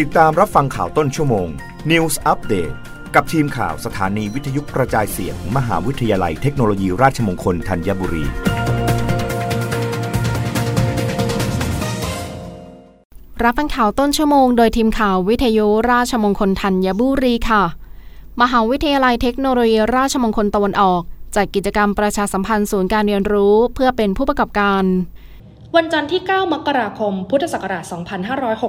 ติดตามรับฟังข่าวต้นชั่วโมง News Update กับทีมข่าวสถานีวิทยุกระจายเสียงมมหาวิทยาลัยเทคโนโลยีราชมงคลธัญบุรี รับฟังข่าวต้นชั่วโมง โดยทีมข่าววิทยุราชมงคลธัญบุรีค่ะ มหาวิทยาลัยเทคโนโลยีราชมงคลตะวันออกจัดกิจกรรมประชาสัมพันธ์ศูนย์การเรียนรู้ เพื่อเป็นผู้ประกอบการ วันจันทร์ที่ 9 มกราคม พุทธศักราช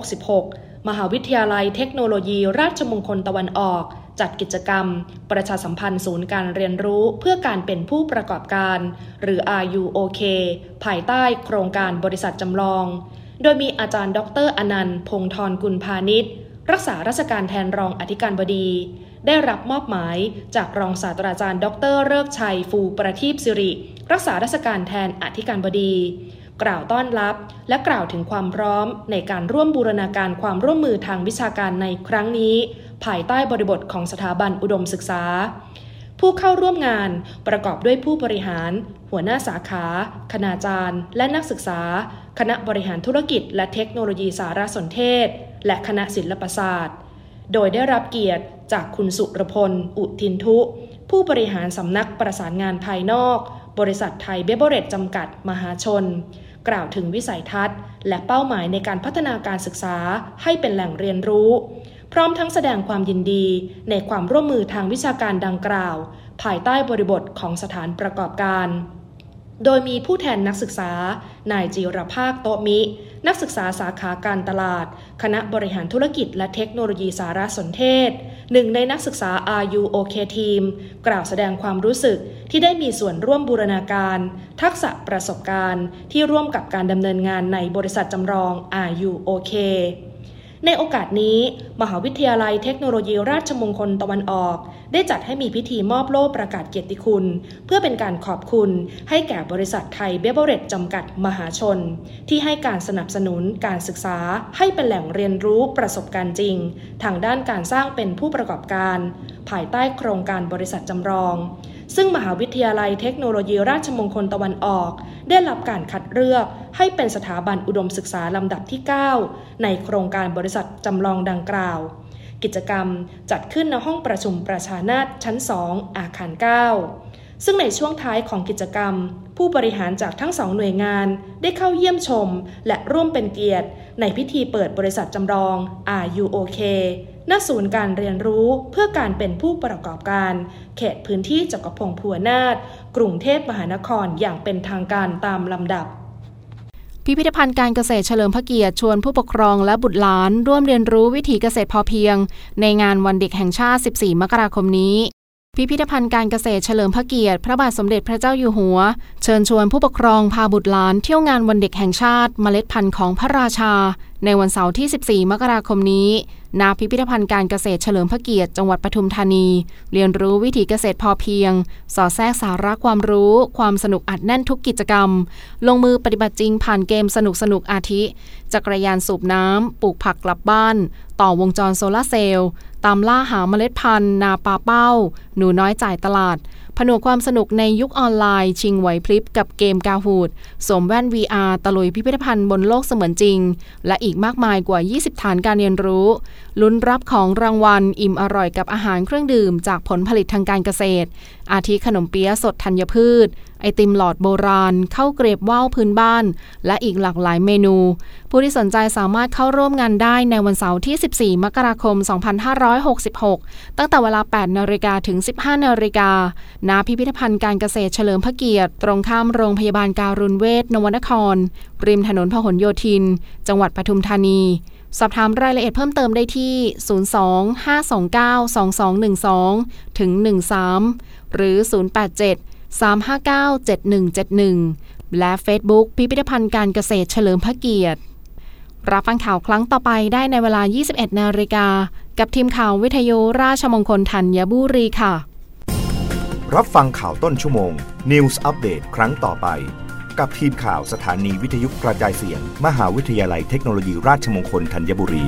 2566 มหาวิทยาลัยเทคโนโลยี ราชมงคลตะวันออก จัดกิจกรรม ประชาสัมพันธ์ศูนย์การเรียนรู้เพื่อการเป็นผู้ประกอบการ หรือ RUOK ภายใต้โครงการบริษัทจำลอง โดยมีอาจารย์ดรอนันต์พงธรกุลพาณิชย์รักษาราชการแทนรองอธิการบดี ได้รับมอบหมายจากรองศาสตราจารย์ ดรเลิกชัยฟูประทีปสิริ รักษาราชการแทนอธิการบดี กล่าวต้อนรับ และกล่าวถึงความพร้อมในการร่วมบูรณาการความร่วมมือทางวิชาการในครั้งนี้ ภายใต้บริบทของสถาบันอุดมศึกษา ผู้เข้าร่วมงานประกอบด้วยผู้บริหาร หัวหน้าสาขา คณาจารย์ และนักศึกษา คณะบริหารธุรกิจ และเทคโนโลยีสารสนเทศ และคณะศิลปศาสตร์ โดยได้รับเกียรติจากคุณสุรพล อุทินทุ ผู้บริหารสำนักประสานงานภายนอก บริษัทไทยเบเบอเรจจำกัด มหาชน กล่าวถึงวิสัยทัศน์ และเป้าหมายในการพัฒนาการศึกษาให้เป็นแหล่งเรียนรู้ พร้อมทั้งแสดงความยินดีในความร่วมมือทางวิชาการดังกล่าว ภายใต้บริบทของสถานประกอบการ โดยมีผู้แทนนักศึกษา นายจีรภาคโตมิ นักศึกษาสาขาการตลาด คณะบริหารธุรกิจและเทคโนโลยีสารสนเทศ หนึ่งในนักศึกษา RUOK Team กล่าวแสดงความรู้สึกที่ได้มีส่วนร่วมบูรณาการ ทักษะประสบการณ์ที่ร่วมกับการดำเนินงานในบริษัทจำลอง RUOK ในโอกาสนี้ มหาวิทยาลัยเทคโนโลยีราชมงคลตะวันออก ได้จัดให้มีพิธีมอบโล่ประกาศเกียรติคุณ เพื่อเป็นการขอบคุณ ให้แก่บริษัทไทยเบเบอเรจจำกัดมหาชน ที่ให้การสนับสนุนการศึกษาให้เป็นแหล่งเรียนรู้ประสบการณ์จริง ทางด้านการสร้างเป็นผู้ประกอบการ ภายใต้โครงการบริษัทจำลอง ซึ่งมหาวิทยาลัยเทคโนโลยีราชมงคลตะวันออก ได้รับการคัดเลือกให้เป็นสถาบันอุดมศึกษาลำดับที่ 9 ในโครงการบริษัทจำลองดังกล่าว กิจกรรมจัดขึ้นในห้องประชุมประชานาตชั้น 2 อาคาร 9 ซึ่งในช่วงท้ายของกิจกรรม ผู้บริหารจากทั้งสองหน่วยงานได้เข้าเยี่ยมชม และร่วมเป็นเกียรติ ในพิธีเปิดบริษัทจำลอง RUOK ณศูนย์การเรียนรู้เพื่อการเป็นผู้ประกอบการ เขตพื้นที่จักรพงศ์พัวนาถกรุงเทพมหานครอย่างเป็นทางการตามลำดับพิพิธภัณฑ์การเกษตรเฉลิมพระเกียรติชวนผู้ปกครองและบุตรหลาน ร่วมเรียนรู้วิถีเกษตรพอเพียง ในงานวันเด็กแห่งชาติ 14 มกราคมนี้ พิพิธภัณฑ์การเกษตรเฉลิมพระเกียรติ พระบาทสมเด็จพระเจ้าอยู่หัว เชิญชวนผู้ปกครองพาบุตรหลานเที่ยวงานวันเด็กแห่งชาติเมล็ดพันธุ์ของพระราชา ในวันเสาร์ที่ 14 มกราคมนี้ณพิพิธภัณฑ์การเกษตรเฉลิมพระเกียรติจังหวัดปทุมธานี เรียนรู้วิถีเกษตรพอเพียง สอดแทรกสาระความรู้ ความสนุกอัดแน่นทุกกิจกรรม ลงมือปฏิบัติจริงผ่านเกมสนุกสนุกอาทิจักรยานสูบน้ำปลูกผักกลับบ้าน ต่อวงจรโซลาร์เซลล์ตามล่าหาเมล็ดพันธุ์ นาปาเป้า หนูน้อยจ่ายตลาด ผนวกความสนุกในยุคออนไลน์ ชิงไหวพริบกับเกมกาฮูดสวมแว่น VR ตะลุยพิพิธภัณฑ์บนโลกเสมือนจริง และอีกมากมายกว่า 20 ฐานการเรียนรู้ ลุ้นรับของรางวัล อิ่มอร่อยกับอาหารเครื่องดื่ม จากผลผลิตทางการเกษตร อาทิขนมเปี๊ยะสดธัญพืช ไอติมหลอดโบราณข้าวเกรียบว่าวพื้นบ้าน และอีกหลากหลายเมนู ผู้ที่สนใจสามารถเข้าร่วมงานได้ในวันเสาร์ที่ 14 มกราคม 2566 ตั้งแต่เวลา 8นาฬิกาถึง 15นาฬิกาณพิพิธภัณฑ์การเกษตรเฉลิมพระเกียรติ ตรงข้ามโรงพยาบาลการุณเวชนวนคร ริมถนนพหลโยธิน จังหวัดปทุมธานีสอบถามรายละเอียดเพิ่มเติมได้ที่ 02-529-2212 ถึง 13 หรือ 087 359 7171 และ Facebook พิพิธภัณฑ์การเกษตรเฉลิมพระเกียรติ รับฟังข่าวครั้งต่อไปได้ในเวลา 21 นาฬิกา กับทีมข่าววิทยุราชมงคลธัญบุรีค่ะ รับฟังข่าวต้นชั่วโมง News อัปเดตครั้งต่อไป กับทีมข่าวสถานีวิทยุกระจายเสียง มหาวิทยาลัยเทคโนโลยีราชมงคลธัญบุรี